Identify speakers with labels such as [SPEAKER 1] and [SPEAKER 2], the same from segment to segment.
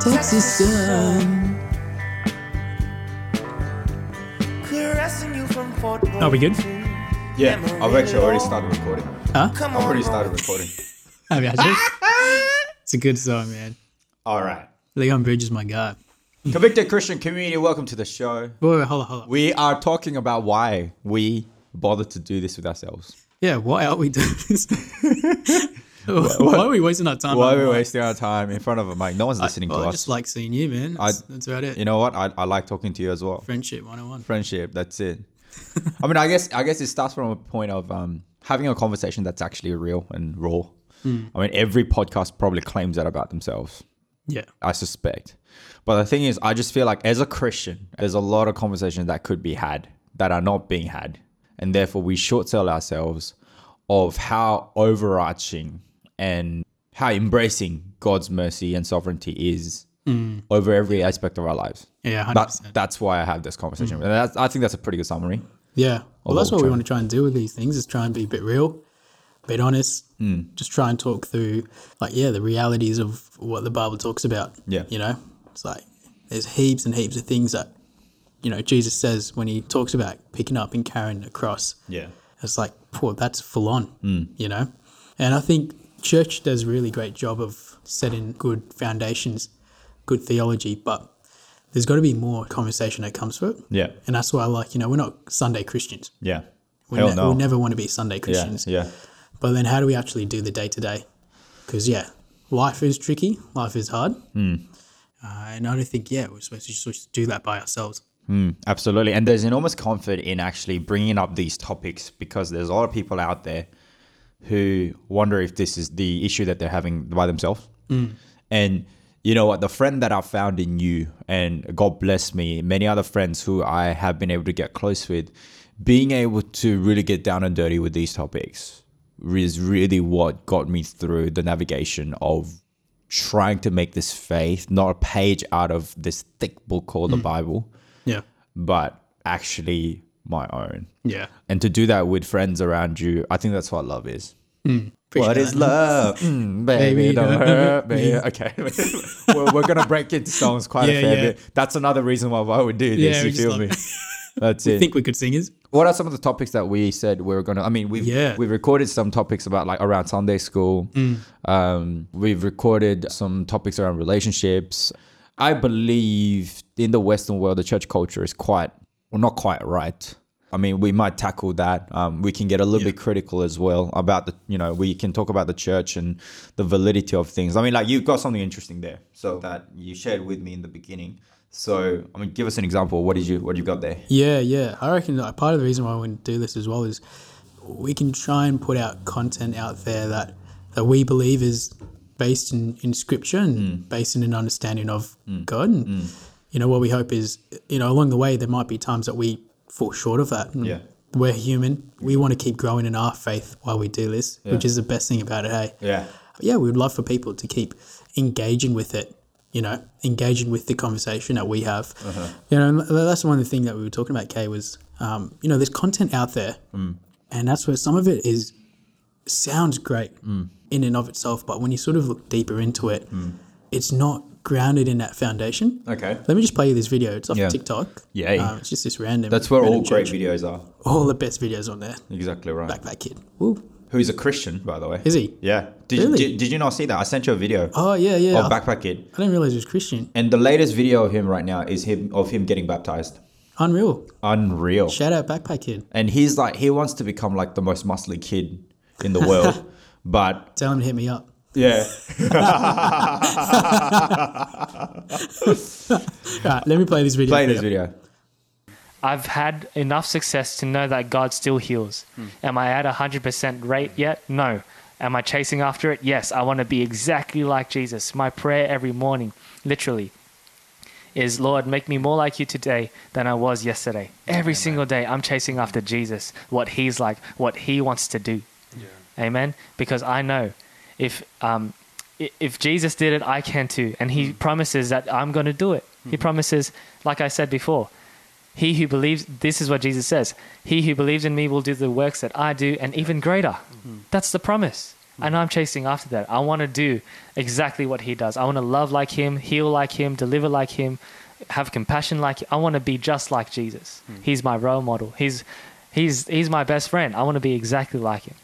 [SPEAKER 1] Texas sun.
[SPEAKER 2] Are we good?
[SPEAKER 3] Yeah, I've actually already started recording.
[SPEAKER 1] Huh?
[SPEAKER 3] I've already started recording.
[SPEAKER 1] Have you actually? it's a good song, man.
[SPEAKER 3] All right.
[SPEAKER 1] Leon Bridges is my guy.
[SPEAKER 3] Convicted Christian community, welcome to the show.
[SPEAKER 1] Wait, wait, hold on, hold on.
[SPEAKER 3] We are talking about why we bothered to do this with ourselves.
[SPEAKER 1] Yeah, why are we doing this? why are we wasting our time?
[SPEAKER 3] Why are we wasting our time in front of a mic? No one's listening
[SPEAKER 1] Well,
[SPEAKER 3] to
[SPEAKER 1] I
[SPEAKER 3] us.
[SPEAKER 1] I just like seeing you, man. That's, that's about it.
[SPEAKER 3] you know what? I, I like talking to you as well.
[SPEAKER 1] Friendship 101.
[SPEAKER 3] Friendship, that's it. I mean, I guess I guess it starts from a point of um, having a conversation that's actually real and raw.
[SPEAKER 1] Hmm.
[SPEAKER 3] I mean, every podcast probably claims that about themselves.
[SPEAKER 1] Yeah.
[SPEAKER 3] I suspect. But the thing is, I just feel like as a Christian, there's a lot of conversations that could be had that are not being had. And therefore, we short sell ourselves of how overarching and how embracing God's mercy and sovereignty is over every aspect of our lives.
[SPEAKER 1] Yeah, 100%.
[SPEAKER 3] That, that's why I have this conversation. And that's, I think that's a pretty good summary.
[SPEAKER 1] Yeah. Well, that's
[SPEAKER 3] what we're
[SPEAKER 1] want to try and do with these things is try and be a bit real, a bit honest,
[SPEAKER 3] Hmm.
[SPEAKER 1] just try and talk through, like, yeah, the realities of what the Bible talks about.
[SPEAKER 3] Yeah.
[SPEAKER 1] You know, it's like there's heaps and heaps of things that, you know, Jesus says when he talks about picking up and carrying a cross.
[SPEAKER 3] Yeah.
[SPEAKER 1] It's like, poor, that's full on,
[SPEAKER 3] Hmm.
[SPEAKER 1] you know? And I think church does a really great job of setting good foundations, good theology, but there's got to be more conversation that comes through it.
[SPEAKER 3] Yeah.
[SPEAKER 1] And that's why I like, you know, we're not Sunday Christians.
[SPEAKER 3] Yeah.
[SPEAKER 1] We, ne-
[SPEAKER 3] no.
[SPEAKER 1] we never want to be Sunday. Christians.
[SPEAKER 3] Yeah. yeah.
[SPEAKER 1] But then how do we actually do the day to day? Because, yeah, life is tricky, life is hard.
[SPEAKER 3] Hmm.
[SPEAKER 1] Uh, and I don't think, yeah, we're supposed to just do that by ourselves.
[SPEAKER 3] Hmm, absolutely. And there's enormous comfort in actually bringing up these topics because there's a lot of people out there who wonder if this is the issue that they're having by themselves. Hmm. And you know what? The friend that I found in you, and God bless me, many other friends who I have been able to get close with, being able to really get down and dirty with these topics is really what got me through the navigation of trying to make this faith not a page out of this thick book called the hmm. Bible
[SPEAKER 1] Yeah.
[SPEAKER 3] But actually my own.
[SPEAKER 1] Yeah.
[SPEAKER 3] And to do that with friends around you, I think that's what love is.
[SPEAKER 1] Appreciate
[SPEAKER 3] What is
[SPEAKER 1] that.
[SPEAKER 3] love? Mm, baby,
[SPEAKER 1] Baby,
[SPEAKER 3] don't hurt me. Okay. we're, we're going to break into songs quite
[SPEAKER 1] Yeah,
[SPEAKER 3] a fair
[SPEAKER 1] yeah.
[SPEAKER 3] bit. That's another reason why I would do this.
[SPEAKER 1] Yeah,
[SPEAKER 3] you feel me?
[SPEAKER 1] it.
[SPEAKER 3] That's
[SPEAKER 1] I
[SPEAKER 3] it.
[SPEAKER 1] think we could singers.
[SPEAKER 3] what are some of the topics that we said we were going to? I mean, we've,
[SPEAKER 1] Yeah.
[SPEAKER 3] we've recorded some topics about like around Sunday school.
[SPEAKER 1] Mm.
[SPEAKER 3] Um, we've recorded some topics around relationships. I believe in the Western world, the church culture is quite, well, not quite right. I mean, we might tackle that. Um, we can get a little
[SPEAKER 1] Yeah.
[SPEAKER 3] bit critical as well about the, you know, we can talk about the church and the validity of things. I mean, like you've got something interesting there, so that you shared with me in the beginning. So, I mean, give us an example. What did you, what you got there?
[SPEAKER 1] Yeah, yeah. I reckon part of the reason why we do this as well is we can try and put out content out there that, that we believe is based in, in scripture and
[SPEAKER 3] Mm.
[SPEAKER 1] based in an understanding of mm. God. And, mm. you know, what we hope is, you know, along the way, there might be times that we fall short of that. And
[SPEAKER 3] Yeah.
[SPEAKER 1] We're human. We want to keep growing in our faith while we do this, which is the best thing about it. Hey,
[SPEAKER 3] Yeah.
[SPEAKER 1] yeah, we would love for people to keep engaging with it, you know, engaging with the conversation that we have. Uh-huh. You know, that's one of the things that we were talking about, Kay, was, um, you know, there's content out there, mm. and that's where some of it is sounds great in and of itself, but when you sort of look deeper into it, it's not grounded in that foundation.
[SPEAKER 3] Okay.
[SPEAKER 1] Let me just play you this video. It's off
[SPEAKER 3] Yeah.
[SPEAKER 1] TikTok.
[SPEAKER 3] Yeah.
[SPEAKER 1] Um, it's just this random.
[SPEAKER 3] That's where all
[SPEAKER 1] random
[SPEAKER 3] great
[SPEAKER 1] church.
[SPEAKER 3] videos are.
[SPEAKER 1] All the best videos on there.
[SPEAKER 3] Exactly right.
[SPEAKER 1] Backpack Kid. Woo.
[SPEAKER 3] Who's a Christian, by the way.
[SPEAKER 1] Is he?
[SPEAKER 3] Yeah. Did,
[SPEAKER 1] Really?
[SPEAKER 3] did, did you not see that? I sent you a video
[SPEAKER 1] Oh, yeah, yeah.
[SPEAKER 3] of Backpack Kid.
[SPEAKER 1] I didn't realize he was Christian.
[SPEAKER 3] And the latest video of him right now is him of him getting baptized.
[SPEAKER 1] Unreal.
[SPEAKER 3] Unreal.
[SPEAKER 1] Shout out Backpack Kid.
[SPEAKER 3] And he's like he wants to become like the most muscly kid in the world. but
[SPEAKER 1] Tell him to hit me up.
[SPEAKER 3] yeah.
[SPEAKER 1] Right, let me play this video.
[SPEAKER 3] Play this video.
[SPEAKER 2] I've had enough success to know that God still heals. Hmm. Am I at a 100% rate yet? No. Am I chasing after it? Yes. I want to be exactly like Jesus. My prayer every morning, literally, is Lord, make me more like you today than I was yesterday. Every single day, I'm chasing after Jesus, what he's like, what he wants to do. Amen. Because I know if um, if Jesus did it, I can too, and He hmm. promises that I'm going to do it. He hmm. promises, like I said before, he who believes. This is what Jesus says: He who believes in me will do the works that I do, and even greater. Hmm. That's the promise. I know I'm chasing after that. I want to do exactly what he does. I want to love like him, heal like him, deliver like him, have compassion like him. I want to be just like Jesus. He's my role model. He's he's he's my best friend. I want to be exactly like him.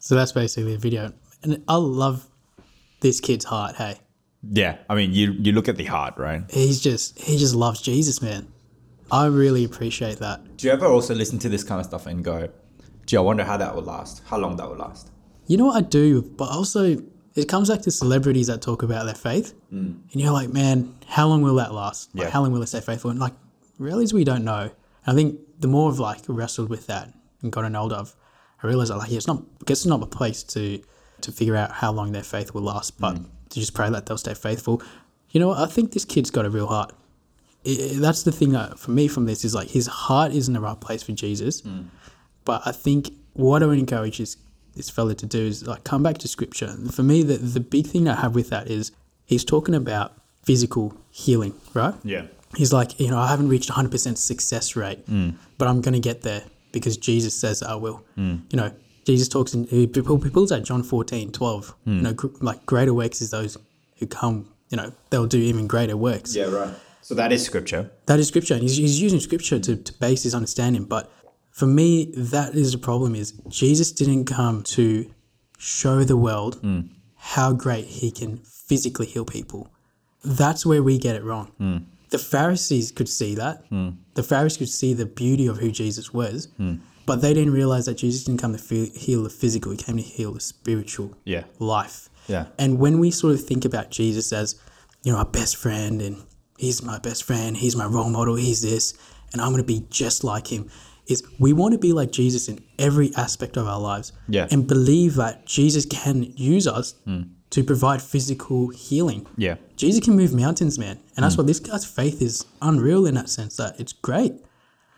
[SPEAKER 1] So that's basically the video. And I love this kid's heart, hey.
[SPEAKER 3] Yeah, I mean, you you look at the heart, right?
[SPEAKER 1] He's just he just loves Jesus, man. I really appreciate that.
[SPEAKER 3] Do you ever also listen to this kind of stuff and go, "Gee, I wonder how that will last. How long that will last."
[SPEAKER 1] You know what I do, but also it comes back to celebrities that talk about their faith, mm. and you're like, man, how long will that last? Like,
[SPEAKER 3] Yeah.
[SPEAKER 1] how long will it stay faithful? And like, really, we don't know. And I think the more I've like wrestled with that and gotten older, I've, I realized that like, yeah, it's not, I guess it's not a place to to figure out how long their faith will last, but mm. to just pray that they'll stay faithful. You know what? I think this kid's got a real heart. I I- that's the thing that for me from this is like his heart is in the right place for Jesus. Mm. But I think what I would encourage this, this fella to do is like come back to scripture. And for me, the, the big thing I have with that is he's talking about physical healing, right?
[SPEAKER 3] Yeah.
[SPEAKER 1] He's like, you know, I haven't reached 100% success rate, mm. but I'm going to get there because Jesus says I will. Hmm. You know, Jesus talks in, he pulls out John 14, 12. Hmm. You know, gr- like greater works is those who come, you know, they'll do even greater works.
[SPEAKER 3] Yeah, right. So that is scripture.
[SPEAKER 1] That is scripture. And he's, he's using scripture to, to base his understanding. But for me, that is the problem is Jesus didn't come to show the world hmm. how great he can physically heal people. That's where we get it wrong. The Pharisees could see that. Hmm. The Pharisees could see the beauty of who Jesus was, hmm. but they didn't realize that Jesus didn't come to fe- heal the physical, he came to heal the spiritual
[SPEAKER 3] Yeah.
[SPEAKER 1] life.
[SPEAKER 3] Yeah.
[SPEAKER 1] And when we sort of think about Jesus as, you know, our best friend and he's my best friend, he's my role model, he's this, and I'm going to be just like him, is we want to be like Jesus in every aspect of our lives.
[SPEAKER 3] Yeah.
[SPEAKER 1] And believe that Jesus can use us hmm. To provide physical healing.
[SPEAKER 3] Yeah.
[SPEAKER 1] Jesus can move mountains, man. And that's mm. why this guy's faith is unreal in that sense that it's great.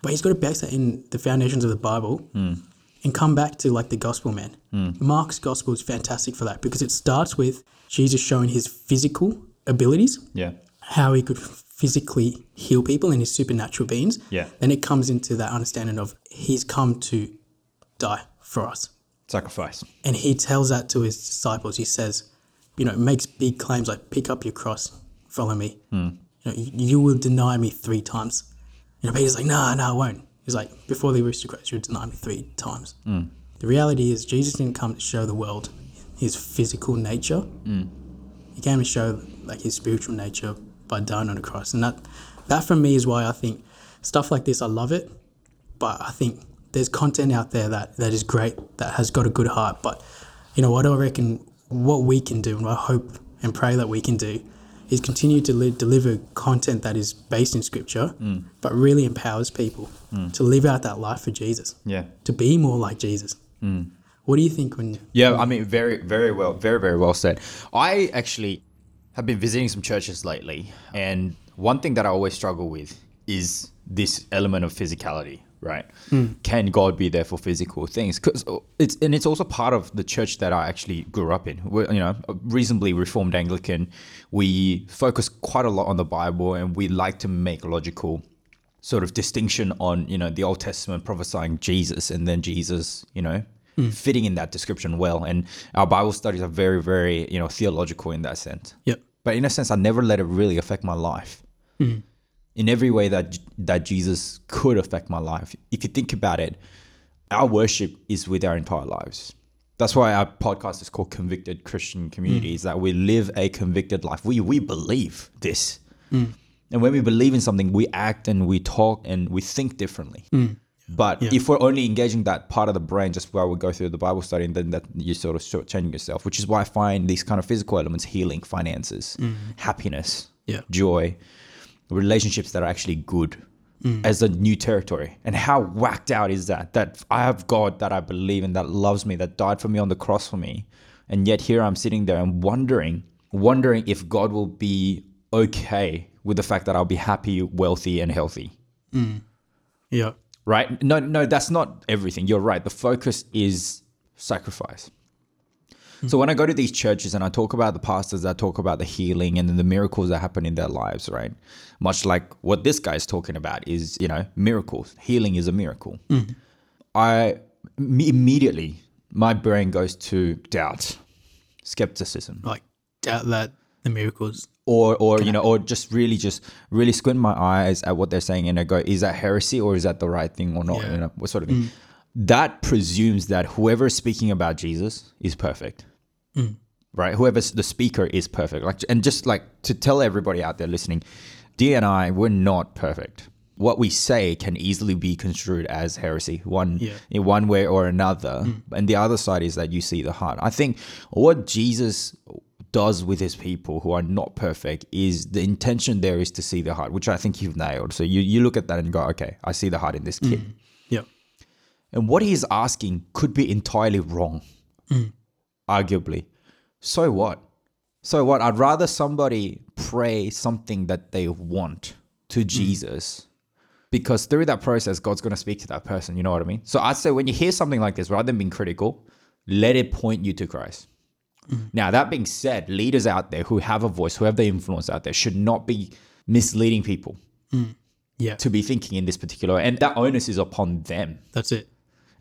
[SPEAKER 1] But he's got to base that in the foundations of the Bible mm. and come back to like the gospel, man. Mm. Mark's gospel is fantastic for that because it starts with Jesus showing his physical abilities,
[SPEAKER 3] Yeah.
[SPEAKER 1] how he could physically heal people and his supernatural beings.
[SPEAKER 3] Yeah.
[SPEAKER 1] Then it comes into that understanding of he's come to die for us.
[SPEAKER 3] Sacrifice.
[SPEAKER 1] And he tells that to his disciples. He says, you know, makes big claims like, pick up your cross, follow me. Hmm. You know, you, you will deny me three times. You know, Peter's like, nah, no, I won't. He's like, before the rooster crows, you'll deny me three times. Hmm. The reality is, Jesus didn't come to show the world his physical nature. Hmm. He came to show like his spiritual nature by dying on the cross, and that that for me is why I think stuff like this I love it. But I think there's content out there that that is great that has got a good heart. But you know what I reckon what we can do, and I hope and pray that we can do, is continue to li- deliver content that is based in Scripture, mm. but really empowers people mm. to live out that life for Jesus,
[SPEAKER 3] Yeah.
[SPEAKER 1] to be more like Jesus. Mm. What do you think when?
[SPEAKER 3] Yeah, I mean, very, very well, very, very well said. I actually have been visiting some churches lately, and one thing that I always struggle with is this element of physicality, right? Hmm. Can God be there for physical things? Because uh, it's and it's also part of the church that I actually grew up in. We're, you know, a reasonably reformed Anglican. We focus quite a lot on the Bible, and we like to make logical sort of distinction on you know the Old Testament prophesying Jesus and then Jesus you know hmm. fitting in that description well and our Bible studies are very very you know theological in that sense
[SPEAKER 1] yeah
[SPEAKER 3] but in a sense I never let it really affect my life hmm. In every way that that Jesus could affect my life. If you think about it our worship is with our entire lives. That's why our podcast is called convicted christian community mm. is that we live a convicted life. We we believe this. Mm. And when we believe in something, we act and we talk and we think differently. Mm. But if we're only engaging that part of the brain just while we go through the Bible study, and then that you sort of shortchanging yourself, which is why I find these kind of physical elements, healing, finances, happiness,
[SPEAKER 1] Yeah.
[SPEAKER 3] joy, relationships that are actually good mm. as a new territory. And how whacked out is that? That I have God that I believe in, that loves me, that died for me on the cross for me. And yet here I'm sitting there and wondering, wondering if God will be okay with the fact that I'll be happy, wealthy, and healthy. Mm.
[SPEAKER 1] Yeah.
[SPEAKER 3] Right? No, no, that's not everything. You're right. The focus is sacrifice. So when I go to these churches and I talk about the pastors I talk about the healing and then the miracles that happen in their lives, right? Much like what this guy's talking about is, you know, miracles. Healing is a miracle. Mm-hmm. I m- immediately my brain goes to doubt, skepticism,
[SPEAKER 1] Like doubt that the miracles.
[SPEAKER 3] or or you know, or just really just really squint my eyes at what they're saying and I go, is that heresy or is that the right thing or not?
[SPEAKER 1] Yeah.
[SPEAKER 3] You know, what sort of thing. Mm. That presumes that whoever is speaking about Jesus is perfect. Mm. Right? Whoever's the speaker is perfect. Like and just like to tell everybody out there listening, D and I, we're not perfect. What we say can easily be construed as heresy, one
[SPEAKER 1] Yeah.
[SPEAKER 3] in one way or another. Mm. And the other side is that you see the heart. I think what Jesus does with his people who are not perfect is the intention there is to see the heart, which I think you've nailed. So you, you look at that and go, okay, I see the heart in this kid. Mm.
[SPEAKER 1] Yeah.
[SPEAKER 3] And what he's asking could be entirely wrong, arguably. So what? So what? I'd rather somebody pray something that they want to hmm. Jesus because through that process, God's going to speak to that person. You know what I mean? So I'd say when you hear something like this, rather than being critical, let it point you to Christ. Hmm. Now, that being said, leaders out there who have a voice, who have the influence out there, should not be misleading people hmm.
[SPEAKER 1] Yeah.
[SPEAKER 3] to be thinking in this particular way. And that onus is upon them.
[SPEAKER 1] That's it.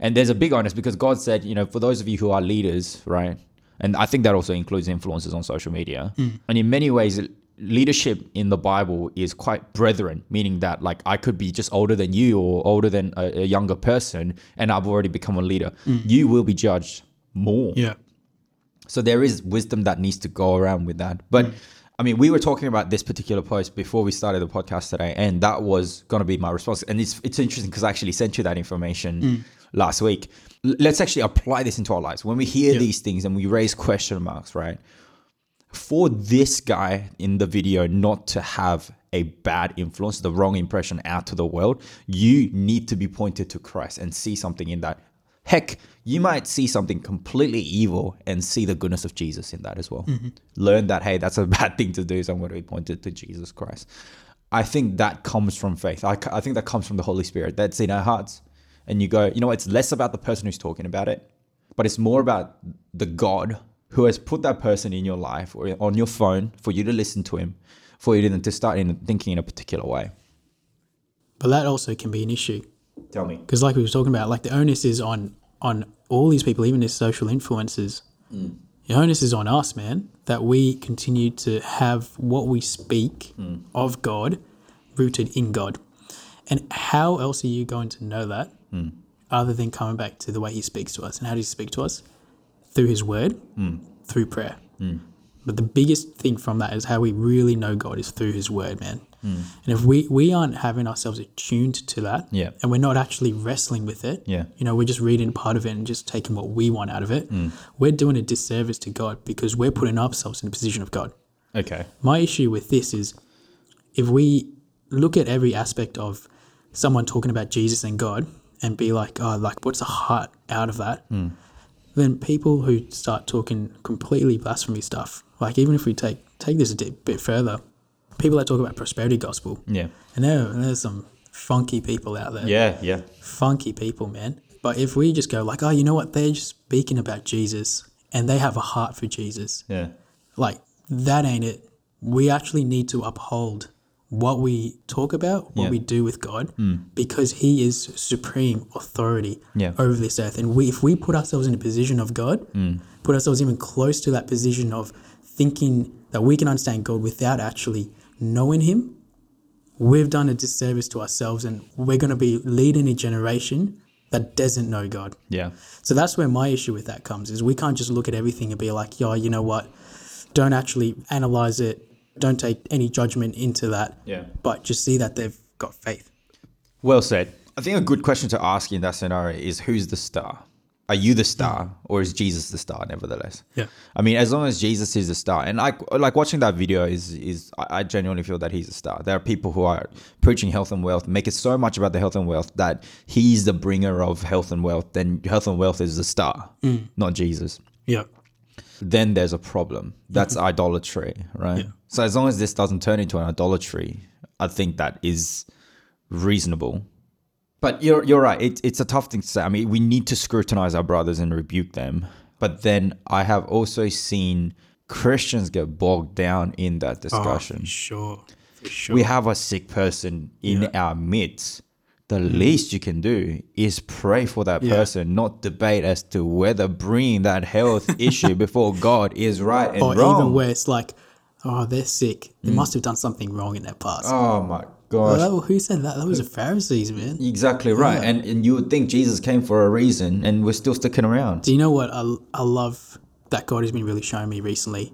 [SPEAKER 3] And there's a big onus because God said, you know, for those of you who are leaders, right? And I think that also includes influencers on social media. Mm. And in many ways, leadership in the Bible is quite brethren, meaning that like I could be just older than you or older than a, a younger person, and I've already become a leader. Mm. You will be judged more.
[SPEAKER 1] Yeah.
[SPEAKER 3] So there is wisdom that needs to go around with that. But mm. I mean, we were talking about this particular post before we started the podcast today, and that was going to be my response. And it's it's interesting because I actually sent you that information last week. Let's actually apply this into our lives. When we hear
[SPEAKER 1] Yeah.
[SPEAKER 3] these things and we raise question marks, right? For this guy in the video not to have a bad influence, the wrong impression out to the world, you need to be pointed to Christ and see something in that. Heck, you might see something completely evil and see the goodness of Jesus in that as well. Mm-hmm. Learn that, hey, that's a bad thing to do, so I'm going to be pointed to Jesus Christ. I think that comes from faith. I, I think that comes from the Holy Spirit that's in our hearts. And you go, you know, it's less about the person who's talking about it, but it's more about the God who has put that person in your life or on your phone for you to listen to him, for you to, to start in thinking in a particular way.
[SPEAKER 1] But that also can be an issue
[SPEAKER 3] Tell me.
[SPEAKER 1] because, like we were talking about, like the onus is on on all these people, even these social influencers. Mm. The onus is on us, man, that we continue to have what we speak mm. of God rooted in God. And how else are you going to know that other than coming back to the way He speaks to us? And how does He speak to us? Through His Word, through prayer. But the biggest thing from that is how we really know God is through His Word, man. And if we, we aren't having ourselves attuned to that,
[SPEAKER 3] Yeah.
[SPEAKER 1] and we're not actually wrestling with it,
[SPEAKER 3] Yeah.
[SPEAKER 1] you know, we're just reading part of it and just taking what we want out of it, we're doing a disservice to God because we're putting ourselves in the position of God.
[SPEAKER 3] Okay.
[SPEAKER 1] My issue with this is if we look at every aspect of someone talking about Jesus and God and be like, oh, like, what's the heart out of that? Hmm. Then people who start talking completely blasphemy stuff, like even if we take take this a bit further, people that talk about prosperity gospel,
[SPEAKER 3] Yeah.
[SPEAKER 1] and there there's some funky people out there
[SPEAKER 3] Yeah. Yeah.
[SPEAKER 1] funky people, man. But if we just go like, oh, you know what? They're just speaking about Jesus and they have a heart for Jesus.
[SPEAKER 3] Yeah.
[SPEAKER 1] Like that ain't it. We actually need to uphold what we talk about, what
[SPEAKER 3] Yeah.
[SPEAKER 1] we do with God, mm. because He is supreme authority
[SPEAKER 3] Yeah.
[SPEAKER 1] over this earth. And we, if we put ourselves in a position of God, mm. put ourselves even close to that position of thinking that we can understand God without actually knowing Him, we've done a disservice to ourselves, and we're going to be leading a generation that doesn't know God.
[SPEAKER 3] Yeah.
[SPEAKER 1] So that's where my issue with that comes is we can't just look at everything and be like, yo, you know what? Don't actually analyze it. Don't take any judgment into that.
[SPEAKER 3] Yeah.
[SPEAKER 1] But just see that they've got faith.
[SPEAKER 3] Well said. I think a good question to ask in that scenario is who's the star? Are you the star or is Jesus the star nevertheless?
[SPEAKER 1] Yeah.
[SPEAKER 3] I mean, as long as Jesus is the star, and like like watching that video is is I I genuinely feel that he's a star. There are people who are preaching health and wealth, make it so much about the health and wealth that he's the bringer of health and wealth. Then health and wealth is the star, mm. not Jesus.
[SPEAKER 1] Yeah.
[SPEAKER 3] Then there's a problem. That's mm-hmm. idolatry, right?
[SPEAKER 1] Yeah.
[SPEAKER 3] So as long as this doesn't turn into an idolatry, I think that is reasonable. But you're you're right. It, it's a tough thing to say. I mean, we need to scrutinize our brothers and rebuke them. But then I have also seen Christians get bogged down in that
[SPEAKER 1] Oh,
[SPEAKER 3] discussion.
[SPEAKER 1] for sure. For sure.
[SPEAKER 3] we have a sick person in our midst the least you can do is pray for that
[SPEAKER 1] Mm. Yeah.
[SPEAKER 3] person, not debate as to whether bringing that health issue before God is right and
[SPEAKER 1] or
[SPEAKER 3] wrong.
[SPEAKER 1] even where it's like, oh, they're sick. They must have done something wrong in their past.
[SPEAKER 3] oh my gosh.
[SPEAKER 1] well, who said that? That was the Pharisees, man.
[SPEAKER 3] Exactly right.
[SPEAKER 1] Yeah.
[SPEAKER 3] And, and you would think Jesus came for a reason and we're still sticking around.
[SPEAKER 1] Do you know what I, I love that God has been really showing me recently?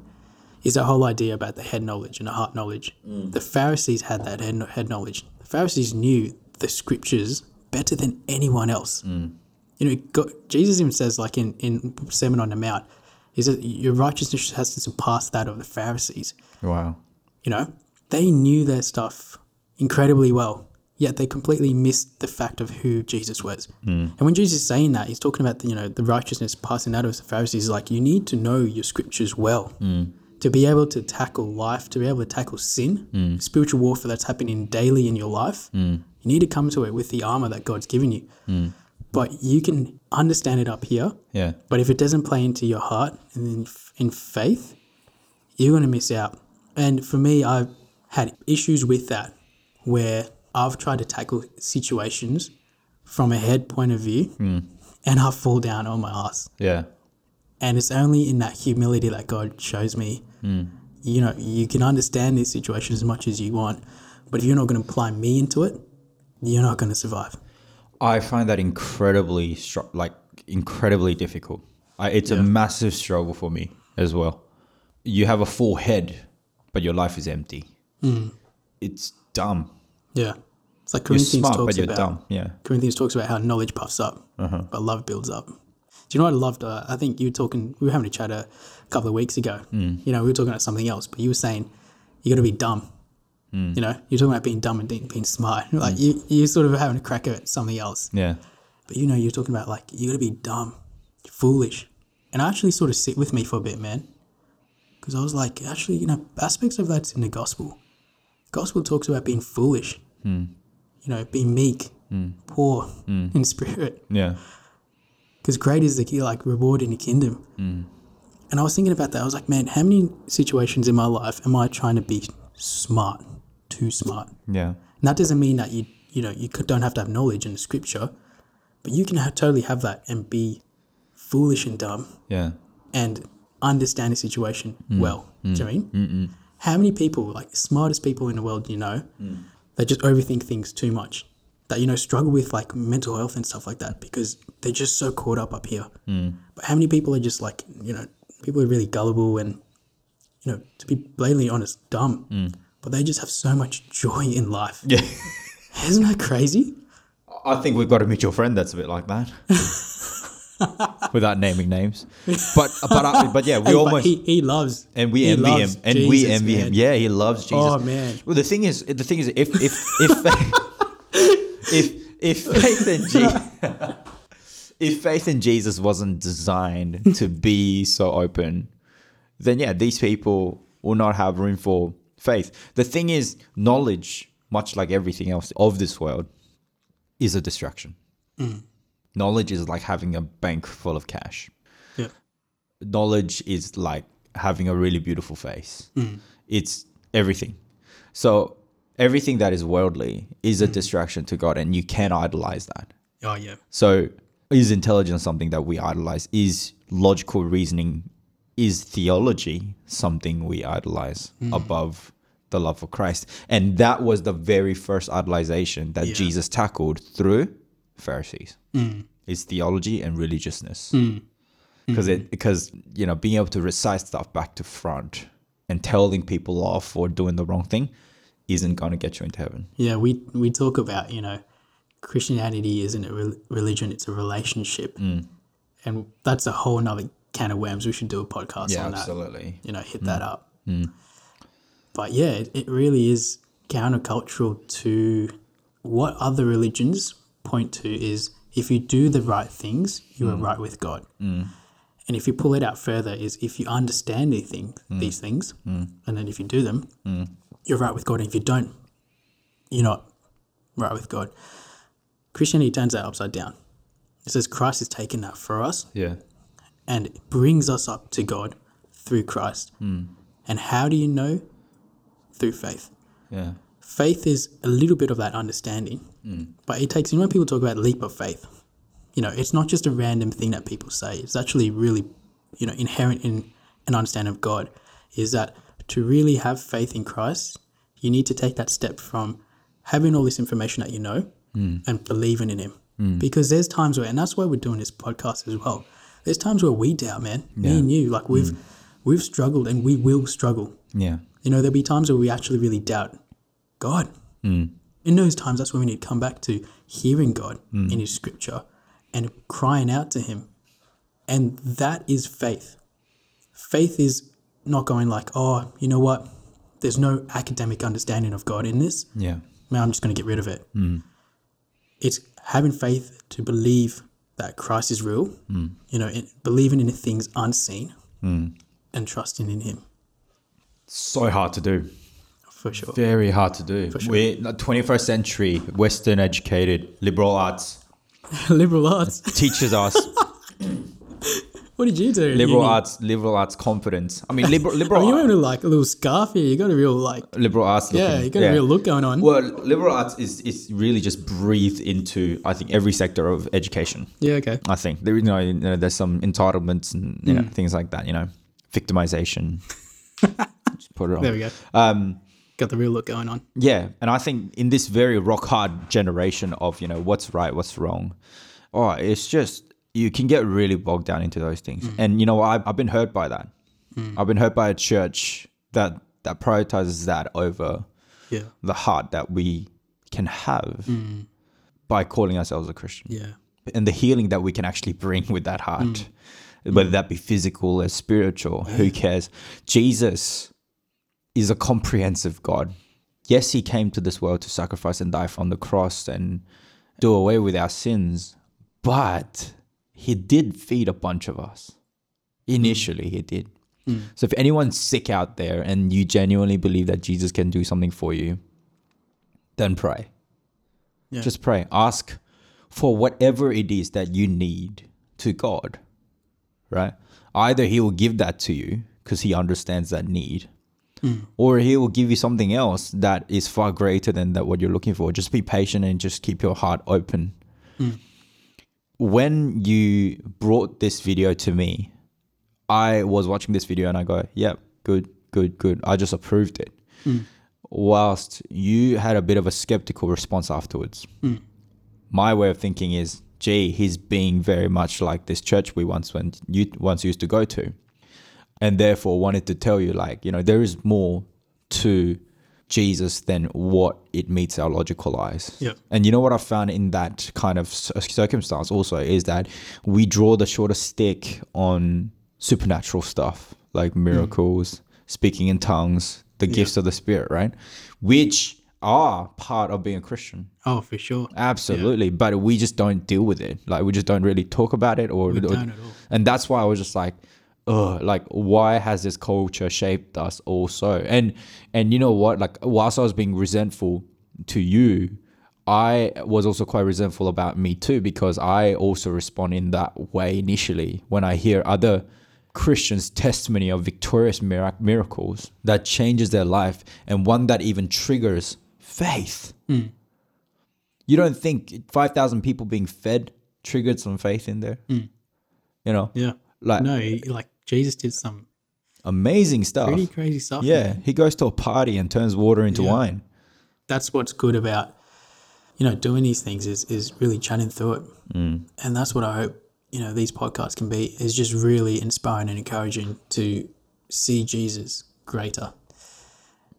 [SPEAKER 1] Is that whole idea about the head knowledge and the heart knowledge. The Pharisees had that head, head knowledge. The Pharisees knew the scriptures better than anyone else. Mm. You know, God, Jesus even says, like in, in Sermon on the Mount, he says, Your righteousness has to surpass that of the Pharisees.
[SPEAKER 3] Wow.
[SPEAKER 1] You know, they knew their stuff incredibly well, yet they completely missed the fact of who Jesus was. Mm. And when Jesus is saying that, he's talking about the, you know the righteousness passing out of the Pharisees. Like you need to know your scriptures well mm. To be able to tackle life, to be able to tackle sin, mm. spiritual warfare that's happening daily in your life. Mm. You need to come to it with the armor that God's given you. Mm. But you can understand it up here,
[SPEAKER 3] Yeah.
[SPEAKER 1] but if it doesn't play into your heart and in, in faith, you're going to miss out. And for me, I've had issues with that where I've tried to tackle situations from a head point of view and I fall down on my ass.
[SPEAKER 3] Yeah.
[SPEAKER 1] And it's only in that humility that God shows me, you know, you can understand this situation as much as you want, but if you're not going to apply me into it, you're not going to survive.
[SPEAKER 3] I find that incredibly str- like incredibly difficult. I, it's a massive struggle for me as well. You have a full head, but your life is empty. It's dumb.
[SPEAKER 1] Yeah. It's like
[SPEAKER 3] You're
[SPEAKER 1] Corinthians
[SPEAKER 3] smart,
[SPEAKER 1] talks
[SPEAKER 3] but you're
[SPEAKER 1] about.
[SPEAKER 3] dumb. Yeah.
[SPEAKER 1] Corinthians talks about how knowledge puffs up,
[SPEAKER 3] Uh-huh.
[SPEAKER 1] but love builds up. Do you know what I loved? Uh, I think you were talking, we were having a chat a couple of weeks ago.
[SPEAKER 3] Hmm.
[SPEAKER 1] You know, we were talking about something else, but you were saying you got to be dumb.
[SPEAKER 3] Hmm.
[SPEAKER 1] You know, you're talking about being dumb and being, being smart. Like you, you're sort of having a crack at something else.
[SPEAKER 3] Yeah.
[SPEAKER 1] But you know, you're talking about like, you got to be dumb, foolish. And I actually sort of sit with me for a bit, man. Because I was like, actually, you know, aspects of that's in the gospel. Gospel talks about being foolish, you know, being meek, poor in spirit.
[SPEAKER 3] Yeah.
[SPEAKER 1] Because great is the key, like reward in the kingdom. Mm. And I was thinking about that. I was like, man, how many situations in my life am I trying to be smart, too smart?
[SPEAKER 3] Yeah.
[SPEAKER 1] And that doesn't mean that you, you know, you don't have to have knowledge in the scripture, but you can ha- totally have that and be foolish and dumb
[SPEAKER 3] Yeah.
[SPEAKER 1] and understand the situation mm. well. Do you know I mean? Mm. How many people, like smartest people in the world, you know, they just overthink things too much, that, you know, struggle with like mental health and stuff like that because they're just so caught up up here. Mm. But how many people are just like, you know, people are really gullible and, you know, to be blatantly honest, dumb, mm. but they just have so much joy in life.
[SPEAKER 3] Yeah.
[SPEAKER 1] Isn't that crazy?
[SPEAKER 3] I think we've got a mutual friend that's a bit like that. Without naming names, but but I, but yeah, we
[SPEAKER 1] Hey,
[SPEAKER 3] almost
[SPEAKER 1] he, he loves
[SPEAKER 3] and we envy him, and we
[SPEAKER 1] Jesus,
[SPEAKER 3] envy him. Yeah, he loves oh, Jesus.
[SPEAKER 1] Oh, man.
[SPEAKER 3] Well, the thing is, the thing is, if if if if if faith in Jesus, if faith in Jesus wasn't designed to be so open, then yeah, these people will not have room for faith. The thing is, knowledge, much like everything else of this world, is a distraction. Mm. Knowledge is like having a bank full of cash
[SPEAKER 1] Yeah.
[SPEAKER 3] knowledge is like having a really beautiful face. Mm. It's everything. So everything that is worldly is a mm. distraction to God, and you can idolize that.
[SPEAKER 1] Oh, yeah.
[SPEAKER 3] So is intelligence something that we idolize? Is logical reasoning, is theology something we idolize mm. above the love of Christ? And that was the very first idolization that
[SPEAKER 1] Yeah.
[SPEAKER 3] Jesus tackled through Pharisees. Mm. Is theology and religiousness because it because you know being able to recite stuff back to front and telling people off for doing the wrong thing isn't going to get you into heaven.
[SPEAKER 1] Yeah, we we talk about you know, Christianity isn't a rel religion; it's a relationship,
[SPEAKER 3] Mm.
[SPEAKER 1] and that's a whole nother can of worms. We should do a podcast on that.
[SPEAKER 3] absolutely.
[SPEAKER 1] You know, hit that mm. up. Mm. But yeah, it, it really is countercultural to what other religions point to is if you do the right things, you are mm. right with God. And if you pull it out further, is if you understand these things, these things, and then if you do them, you're right with God. And if you don't, you're not right with God. Christianity turns that upside down. It says Christ has taken that for us
[SPEAKER 3] Yeah.
[SPEAKER 1] and it brings us up to God through Christ. Hmm. And how do you know? Through faith.
[SPEAKER 3] Yeah.
[SPEAKER 1] faith is a little bit of that understanding, hmm. but it takes. You know, when people talk about leap of faith, you know, it's not just a random thing that people say. It's actually really, you know, inherent in an understanding of God. Is that to really have faith in Christ, you need to take that step from having all this information that you know mm. and believing in Him. Mm. Because there's times where, and that's why we're doing this podcast as well. There's times where we doubt, man. Me and you, like we've mm. we've struggled and we will struggle.
[SPEAKER 3] Yeah.
[SPEAKER 1] You know, there'll be times where we actually really doubt God. In those times, that's when we need to come back to hearing God in His Scripture and crying out to Him, and that is faith. Faith is not going like, oh, you know what? There's no academic understanding of God in this.
[SPEAKER 3] Yeah.
[SPEAKER 1] Man, I'm just going to get rid of it. Mm. It's having faith to believe that Christ is real. Mm. You know, in, believing in things unseen, mm. and trusting in Him
[SPEAKER 3] So hard to do.
[SPEAKER 1] for sure.
[SPEAKER 3] Very hard to do.
[SPEAKER 1] sure.
[SPEAKER 3] We're 21st century, Western educated, liberal arts
[SPEAKER 1] Liberal arts.
[SPEAKER 3] teaches us
[SPEAKER 1] What did you do?
[SPEAKER 3] liberal
[SPEAKER 1] Uni?
[SPEAKER 3] arts, liberal arts confidence. I mean, liberal
[SPEAKER 1] Oh,
[SPEAKER 3] liberal
[SPEAKER 1] you
[SPEAKER 3] art-
[SPEAKER 1] wearing like a little scarf here. You got a real like,
[SPEAKER 3] liberal arts.
[SPEAKER 1] yeah, you got a real look going on.
[SPEAKER 3] Well, liberal arts is is really just breathed into I think every sector of education.
[SPEAKER 1] Yeah, okay.
[SPEAKER 3] I think there you know, you know there's some entitlements and you know
[SPEAKER 1] Mm.
[SPEAKER 3] things like that. You know, victimization. just put it on.
[SPEAKER 1] There we go.
[SPEAKER 3] Um,
[SPEAKER 1] Got the real look going on.
[SPEAKER 3] Yeah, and I think in this very rock hard generation of you know what's right, what's wrong, oh, it's just you can get really bogged down into those things.
[SPEAKER 1] Mm.
[SPEAKER 3] And you know, I've, I've been hurt by that. Mm. I've been hurt by a church that that prioritizes that over
[SPEAKER 1] Yeah,
[SPEAKER 3] the heart that we can have mm. by calling ourselves a Christian
[SPEAKER 1] yeah,
[SPEAKER 3] and the healing that we can actually bring with that heart, mm. whether that be physical or spiritual, who cares? Jesus is a comprehensive God. Yes, he came to this world to sacrifice and die on the cross and do away with our sins, but he did feed a bunch of us. Initially, he did. So if anyone's sick out there and you genuinely believe that Jesus can do something for you, then pray.
[SPEAKER 1] Yeah.
[SPEAKER 3] Just pray. Ask for whatever it is that you need to God, right? Either He will give that to you because He understands that need, mm. or He will give you something else that is far greater than that what you're looking for. Just be patient and just keep your heart open. Mm. When you brought this video to me, I was watching this video and I go, yeah, good, good, good." I just approved it. Hmm. Whilst you had a bit of a skeptical response afterwards hmm. my way of thinking is, gee, he's being very much like this church we once went, you once used to go to, and therefore wanted to tell you, like, you know, there is more to Jesus than what it meets our logical eyes.
[SPEAKER 1] Yeah.
[SPEAKER 3] And you know what I found in that kind of circumstance also is that we draw the shorter stick on supernatural stuff like miracles, speaking in tongues, the gifts of the spirit, right? Which are part of being a Christian.
[SPEAKER 1] Oh, for sure.
[SPEAKER 3] Absolutely, but we just don't deal with it. Like we just don't really talk about it, or, or- and that's why I was just like, ugh, like why has this culture shaped us also? And and you know what? Like whilst I was being resentful to you, I was also quite resentful about me too because I also respond in that way initially when I hear other Christians' testimony of victorious mirac- miracles that changes their life and one that even triggers faith. Hmm. You don't think 5,000 people being fed triggered some faith in there? Hmm. You know,
[SPEAKER 1] Yeah.
[SPEAKER 3] like
[SPEAKER 1] No, like Jesus did some
[SPEAKER 3] amazing stuff.
[SPEAKER 1] pretty crazy stuff.
[SPEAKER 3] Yeah,
[SPEAKER 1] man.
[SPEAKER 3] he goes to a party and turns water into
[SPEAKER 1] Yeah.
[SPEAKER 3] wine.
[SPEAKER 1] That's what's good about, you know, doing these things is, is really chatting through it. Mm. And that's what I hope, you know, these podcasts can be is just really inspiring and encouraging to see Jesus greater.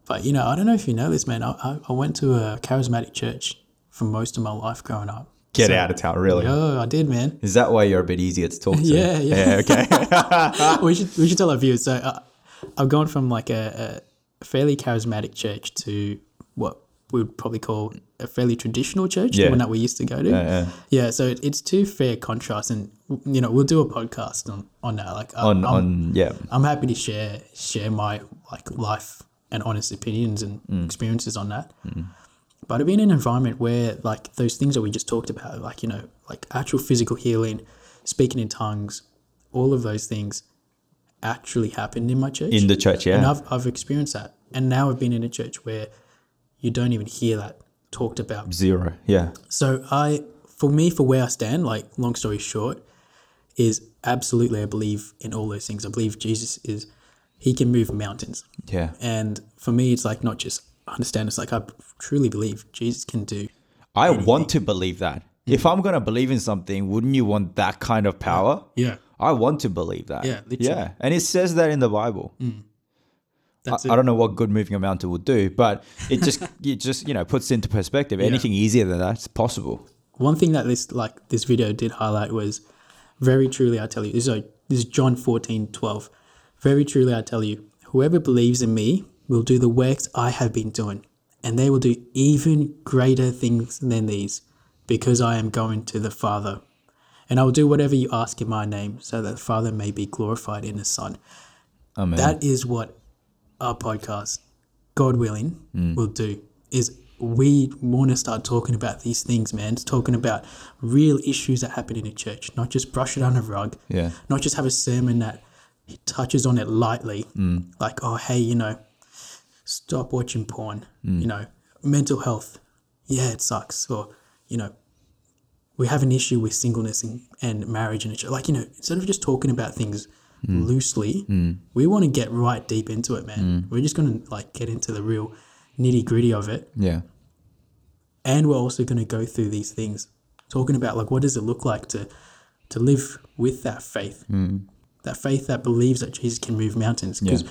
[SPEAKER 1] But, you know, I don't know if you know this, man. I, I, I went to a charismatic church for most of my life growing up.
[SPEAKER 3] Get
[SPEAKER 1] So-
[SPEAKER 3] out of town, really.
[SPEAKER 1] Oh, I did, man.
[SPEAKER 3] Is that why you're a bit easier to talk to?
[SPEAKER 1] Yeah, yeah.
[SPEAKER 3] okay.
[SPEAKER 1] we should we should tell our viewers. So uh, I've gone from like a, a fairly charismatic church to what we would probably call a fairly traditional church,
[SPEAKER 3] yeah.
[SPEAKER 1] the one that we used to go to.
[SPEAKER 3] yeah.
[SPEAKER 1] Yeah, yeah so it, it's two fair contrasts, and you know we'll do a podcast on on that. Like I-
[SPEAKER 3] on
[SPEAKER 1] I'm,
[SPEAKER 3] on yeah.
[SPEAKER 1] I'm happy to share share my like life and honest opinions and
[SPEAKER 3] Mm.
[SPEAKER 1] experiences on that. But being in an environment where like those things that we just talked about, like you know, like actual physical healing, speaking in tongues, all of those things actually happened in my church.
[SPEAKER 3] In the church, yeah and.
[SPEAKER 1] I've I've experienced that, and now I've been in a church where you don't even hear that talked about.
[SPEAKER 3] Zero. Yeah.
[SPEAKER 1] So I, for me, for where I stand, like long story short, is absolutely I believe in all those things. I believe Jesus is, he can move mountains.
[SPEAKER 3] Yeah.
[SPEAKER 1] And for me, it's like not just understand. It's like I truly believe Jesus can do.
[SPEAKER 3] I want to believe that. Mm. If I'm gonna believe in something, wouldn't you want that kind of power?
[SPEAKER 1] Yeah,
[SPEAKER 3] I want to believe that.
[SPEAKER 1] Yeah, literally.
[SPEAKER 3] Yeah. And it says that in the Bible. Mm.
[SPEAKER 1] that's
[SPEAKER 3] I, I don't know what good moving a mountain would do, but it just it just, you know, puts into perspective. Anything easier than that's possible.
[SPEAKER 1] One thing that this like this video did highlight was very truly I tell you, this is, like, this is John 14, 12. Very truly I tell you, whoever believes in me will do the works I have been doing, and they will do even greater things than these, because I am going to the Father. And I will do whatever you ask in my name, so that the Father may be glorified in the Son.
[SPEAKER 3] Amen.
[SPEAKER 1] That is what our podcast, God willing, mm. will do. Is we want to start talking about these things, man. It's Talking about real issues that happen in a church, not just brush it under the rug.
[SPEAKER 3] Yeah.
[SPEAKER 1] Not just have a sermon that touches on it lightly, mm. like oh hey, you know, stop watching porn. Hmm. You know, mental health. Yeah, it sucks. Or you know, we have an issue with singleness and, and marriage and like you know instead of just talking about things hmm. loosely hmm. we want to get right deep into it man we're just going to like get into the real nitty gritty of it
[SPEAKER 3] Yeah.
[SPEAKER 1] and we're also going to go through these things talking about like what does it look like to to live with that faith that faith that believes that jesus can move mountains because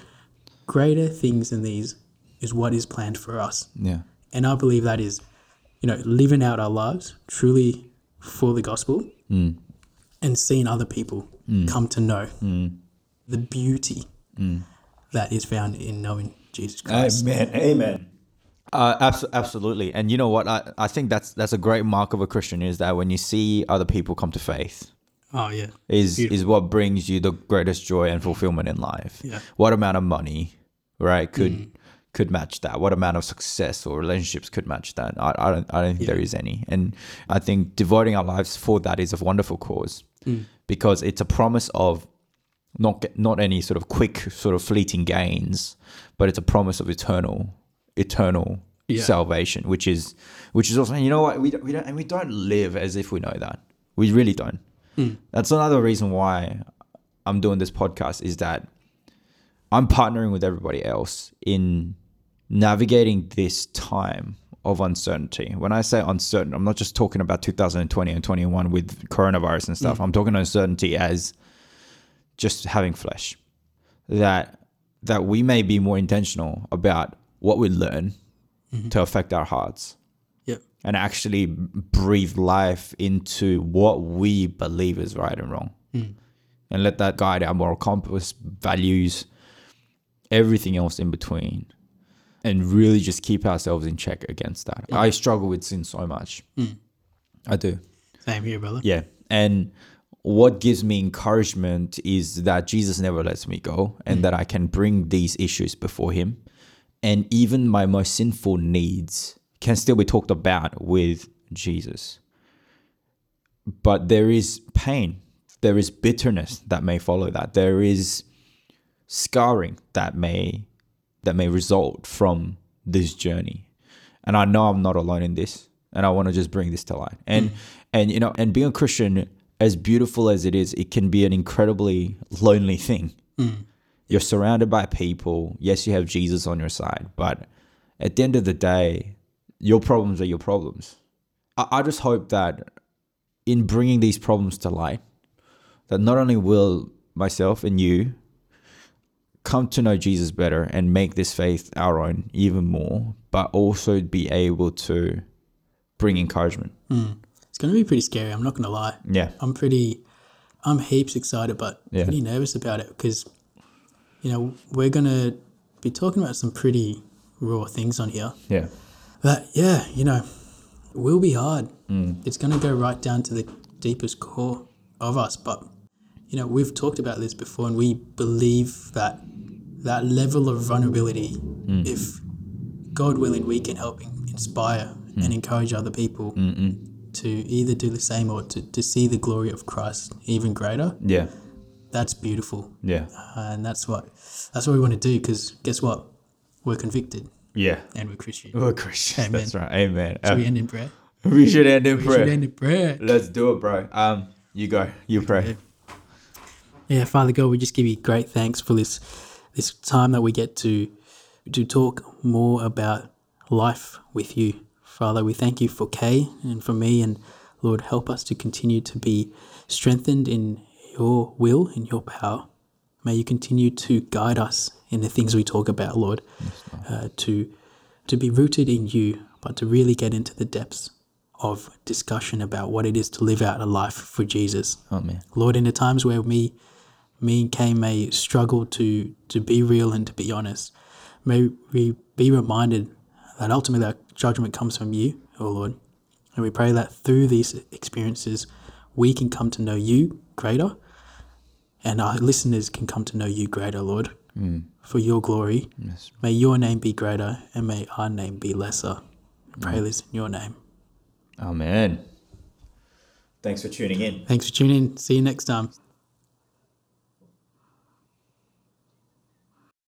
[SPEAKER 1] greater things than these is what is planned for us
[SPEAKER 3] Yeah.
[SPEAKER 1] and I believe that is, you know, living out our lives truly for the gospel mm. and seeing other people mm. come to know mm. the beauty that is found in knowing Jesus Christ.
[SPEAKER 3] Amen. Amen. Uh, abs- absolutely. And you know what? I, I think that's that's a great mark of a Christian is that when you see other people come to faith,
[SPEAKER 1] Oh, yeah.
[SPEAKER 3] is
[SPEAKER 1] Beautiful.
[SPEAKER 3] is what brings you the greatest joy and fulfillment in life.
[SPEAKER 1] Yeah.
[SPEAKER 3] What amount of money, right, could could match that? What amount of success or relationships could match that? I, I don't I don't think there is any. And I think devoting our lives for that is a wonderful cause mm. because it's a promise of not not any sort of quick sort of fleeting gains, but it's a promise of eternal eternal
[SPEAKER 1] Yeah.
[SPEAKER 3] salvation, which is which is also you know what we don't, we don't and we don't live as if we know that we really don't. Mm. That's another reason why I'm doing this podcast is that I'm partnering with everybody else in navigating this time of uncertainty. When I say uncertain, I'm not just talking about 2020 and 21 with coronavirus and stuff. Mm. I'm talking uncertainty as just having flesh. That that we may be more intentional about what we learn mm-hmm. to affect our hearts
[SPEAKER 1] Yep.
[SPEAKER 3] and actually breathe life into what we believe is right and wrong. Mm. And let that guide our moral compass, values, everything else in between. And really just keep ourselves in check against that. I struggle with sin so much. Hmm. I do.
[SPEAKER 1] Same here, brother.
[SPEAKER 3] Yeah. And what gives me encouragement is that Jesus never lets me go and hmm. that I can bring these issues before him. And even my most sinful needs can still be talked about with Jesus. But there is pain, there is bitterness that may follow that. There is scarring that may that may result from this journey. And I know I'm not alone in this. And I want to just bring this to light. And mm. and you know, and being a Christian, as beautiful as it is, it can be an incredibly lonely thing. Mm. You're surrounded by people. Yes, you have Jesus on your side, but at the end of the day, your problems are your problems. I, I just hope that in bringing these problems to light, that not only will myself and you come to know Jesus better and make this faith our own even more, but also be able to bring encouragement.
[SPEAKER 1] It's going to be pretty scary. I'm not going to lie.
[SPEAKER 3] Yeah.
[SPEAKER 1] I'm pretty, I'm heaps excited, but
[SPEAKER 3] Yeah.
[SPEAKER 1] pretty nervous about it because, you know, we're going to be talking about some pretty raw things on here.
[SPEAKER 3] Yeah.
[SPEAKER 1] That, yeah, you know, it will be hard.
[SPEAKER 3] Mm.
[SPEAKER 1] It's going to go right down to the deepest core of us. But, you know, we've talked about this before and we believe that that level of vulnerability,
[SPEAKER 3] Mm.
[SPEAKER 1] if God willing, we can help inspire
[SPEAKER 3] Mm.
[SPEAKER 1] and encourage other people to either do the same or to, to see the glory of Christ even greater.
[SPEAKER 3] Yeah.
[SPEAKER 1] That's beautiful.
[SPEAKER 3] Yeah.
[SPEAKER 1] And that's what that's what we want to do because guess what? We're convicted.
[SPEAKER 3] Yeah.
[SPEAKER 1] and we're Christian.
[SPEAKER 3] We're Christian.
[SPEAKER 1] Amen.
[SPEAKER 3] That's right. Amen.
[SPEAKER 1] Should we
[SPEAKER 3] Uh,
[SPEAKER 1] end in prayer?
[SPEAKER 3] we should end in
[SPEAKER 1] We
[SPEAKER 3] prayer.
[SPEAKER 1] should end in prayer.
[SPEAKER 3] Let's do it, bro. Um, you go. You pray.
[SPEAKER 1] Yeah, Father God, we just give you great thanks for this this time that we get to to talk more about life with you. Father, we thank you for Kay and for me and Lord, help us to continue to be strengthened in your will and your power. May you continue to guide us in the things we talk about, Lord, uh, to to be rooted in you, but to really get into the depths of discussion about what it is to live out a life for Jesus.
[SPEAKER 3] Amen.
[SPEAKER 1] Lord, in the times where me, me and Kay may struggle to to be real and to be honest, may we be reminded that ultimately that judgment comes from you, oh Lord. And we pray that through these experiences, we can come to know you greater, and our listeners can come to know you greater, Lord, mm. for your glory.
[SPEAKER 3] Yes.
[SPEAKER 1] May your name be greater, and may our name be lesser. We pray mm. this in your name.
[SPEAKER 3] Amen. Thanks for tuning in.
[SPEAKER 1] Thanks for tuning in. See you next time.